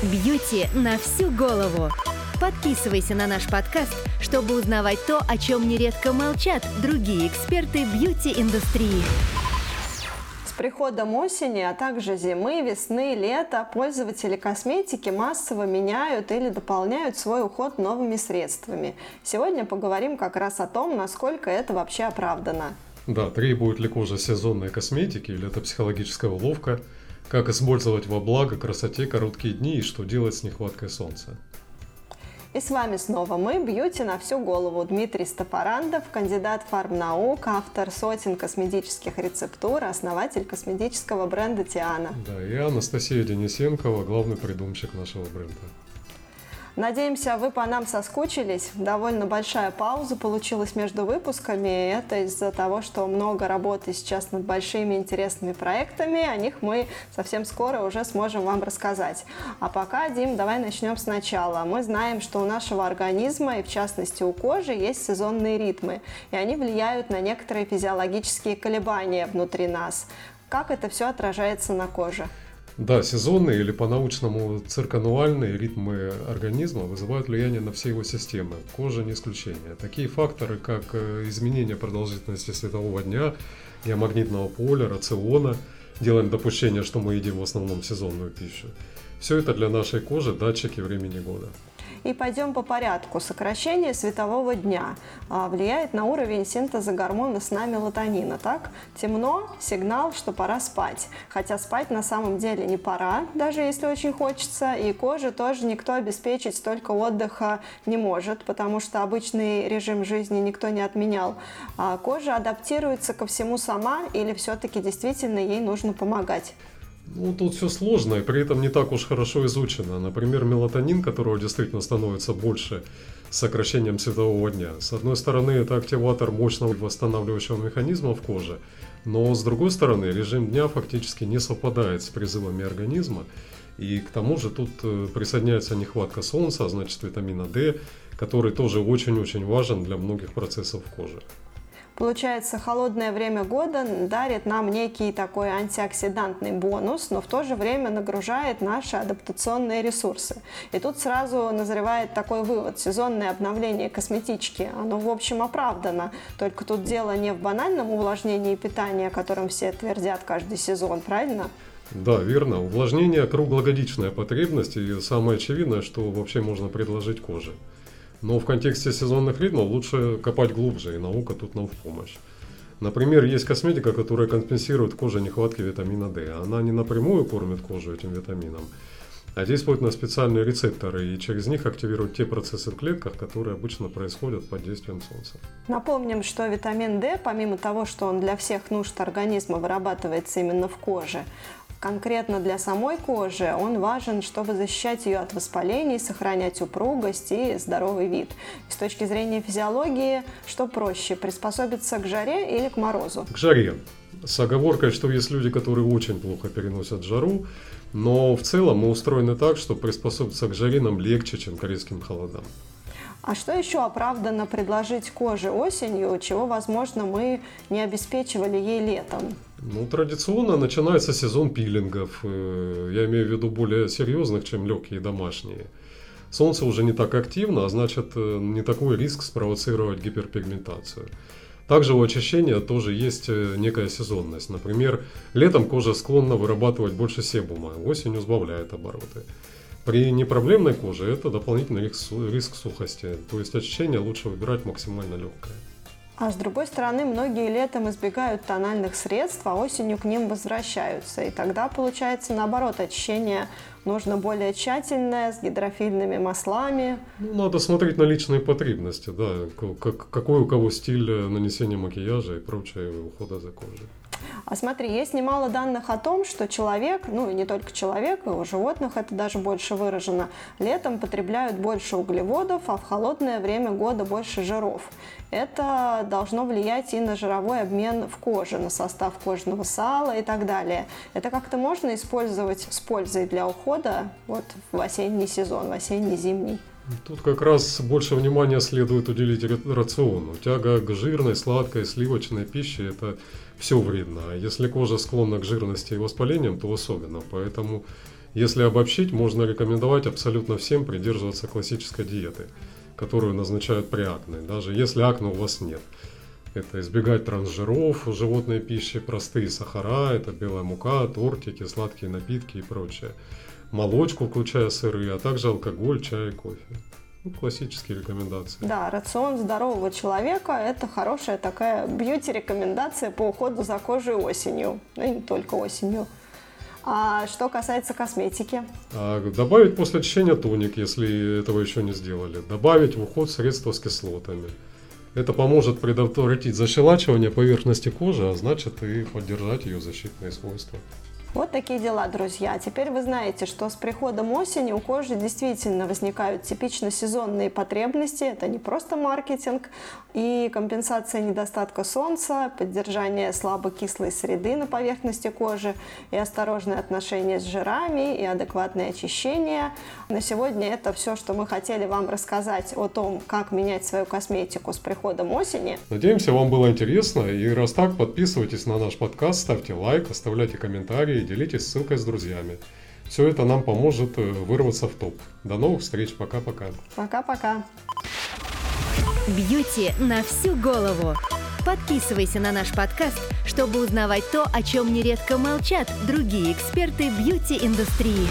Бьюти на всю голову. Подписывайся на наш подкаст, чтобы узнавать то, о чем нередко молчат другие эксперты бьюти-индустрии. С приходом осени, а также зимы, весны, лета пользователи косметики массово меняют или дополняют свой уход новыми средствами. Сегодня поговорим как раз о том, насколько это вообще оправдано. Да, требует ли кожа сезонной косметики или это психологическая уловка, как использовать во благо красоте короткие дни и что делать с нехваткой солнца. И с вами снова мы, Бьюти на всю голову. Дмитрий Стопорандов, кандидат фармнаук, автор сотен косметических рецептур, основатель косметического бренда Тиана. Да, и Анастасия Денисенкова, главный придумщик нашего бренда. Надеемся, вы по нам соскучились. Довольно большая пауза получилась между выпусками. Это из-за того, что много работы сейчас над большими интересными проектами. О них мы совсем скоро уже сможем вам рассказать. А пока, Дим, давай начнем сначала. Мы знаем, что у нашего организма, и в частности у кожи, есть сезонные ритмы. И они влияют на некоторые физиологические колебания внутри нас. Как это все отражается на коже? Да, сезонные или по-научному циркануальные ритмы организма вызывают влияние на все его системы. Кожа не исключение. Такие факторы, как э, изменение продолжительности светового дня, геомагнитного поля, рациона, делаем допущение, что мы едим в основном сезонную пищу. Все это для нашей кожи датчики времени года. И пойдем по порядку. Сокращение светового дня а, влияет на уровень синтеза гормона сна мелатонина. Так? Темно – сигнал, что пора спать. Хотя спать на самом деле не пора, даже если очень хочется. И коже тоже никто обеспечить столько отдыха не может, потому что обычный режим жизни никто не отменял. А кожа адаптируется ко всему сама или все-таки действительно ей нужно помогать? Ну, тут все сложно и при этом не так уж хорошо изучено. Например, мелатонин, которого действительно становится больше с сокращением светового дня. С одной стороны, это активатор мощного восстанавливающего механизма в коже, но с другой стороны, режим дня фактически не совпадает с призывами организма. И к тому же тут э, присоединяется нехватка солнца, а значит витамина D, который тоже очень-очень важен для многих процессов в коже. Получается, холодное время года дарит нам некий такой антиоксидантный бонус, но в то же время нагружает наши адаптационные ресурсы. И тут сразу назревает такой вывод. Сезонное обновление косметички, оно в общем оправдано. Только тут дело не в банальном увлажнении питания, о котором все твердят каждый сезон, правильно? Да, верно. Увлажнение – круглогодичная потребность, и самое очевидное, что вообще можно предложить коже. Но в контексте сезонных ритмов лучше копать глубже, и наука тут нам в помощь. Например, есть косметика, которая компенсирует коже нехватки витамина D. Она не напрямую кормит кожу этим витамином, а действует на специальные рецепторы и через них активирует те процессы в клетках, которые обычно происходят под действием солнца. Напомним, что витамин D, помимо того, что он для всех нужд организма вырабатывается именно в коже, конкретно для самой кожи, он важен, чтобы защищать ее от воспалений, сохранять упругость и здоровый вид. И с точки зрения физиологии, что проще, приспособиться к жаре или к морозу? К жаре. С оговоркой, что есть люди, которые очень плохо переносят жару, но в целом мы устроены так, что приспособиться к жаре нам легче, чем к резким холодам. А что еще оправданно предложить коже осенью, чего, возможно, мы не обеспечивали ей летом? Ну, традиционно начинается сезон пилингов. Э, я имею в виду более серьезных, чем легкие домашние. Солнце уже не так активно, а значит э, не такой риск спровоцировать гиперпигментацию. Также у очищения тоже есть э, некая сезонность. Например, летом кожа склонна вырабатывать больше себума, осенью сбавляет обороты. При непроблемной коже это дополнительный риск, риск сухости, то есть очищение лучше выбирать максимально легкое. А с другой стороны, многие летом избегают тональных средств, а осенью к ним возвращаются. И тогда получается наоборот, очищение нужно более тщательное, с гидрофильными маслами. Ну, надо смотреть на личные потребности, да, как, какой у кого стиль нанесения макияжа и прочее ухода за кожей. А смотри, есть немало данных о том, что человек, ну и не только человек, и у животных это даже больше выражено, летом потребляют больше углеводов, а в холодное время года больше жиров. Это должно влиять и на жировой обмен в коже, на состав кожного сала и так далее. Это как-то можно использовать с пользой для ухода вот, в осенний сезон, в осенний-зимний? Тут как раз больше внимания следует уделить рациону. Тяга к жирной, сладкой, сливочной пище – это все вредно. А если кожа склонна к жирности и воспалениям, то особенно. Поэтому Если обобщить, можно рекомендовать абсолютно всем придерживаться классической диеты, которую назначают при акне, даже если акне у вас нет. Это избегать трансжиров животной пище, простые сахара, это белая мука, тортики, сладкие напитки и прочее. Молочку, включая сыры, а также алкоголь, чай, кофе. Ну, классические рекомендации. Да, рацион здорового человека – это хорошая такая бьюти-рекомендация по уходу за кожей осенью. Ну и не только осенью. А что касается косметики? А, добавить после очищения тоник, если этого еще не сделали. Добавить в уход средства с кислотами. Это поможет предотвратить защелачивание поверхности кожи, а значит и поддержать ее защитные свойства. Вот такие дела, друзья. Теперь вы знаете, что с приходом осени у кожи действительно возникают типично сезонные потребности. Это не просто маркетинг и компенсация недостатка солнца, поддержание слабокислой среды на поверхности кожи и осторожное отношение с жирами и адекватное очищение. На сегодня это все, что мы хотели вам рассказать о том, как менять свою косметику с приходом осени. Надеемся, вам было интересно. И раз так, подписывайтесь на наш подкаст, ставьте лайк, оставляйте комментарии делитесь ссылкой с друзьями. Все это нам поможет э, вырваться в топ. До новых встреч, пока-пока. Пока-пока. Бьюти на всю голову. Подписывайся на наш подкаст, чтобы узнавать то, о чем нередко молчат другие эксперты бьюти-индустрии.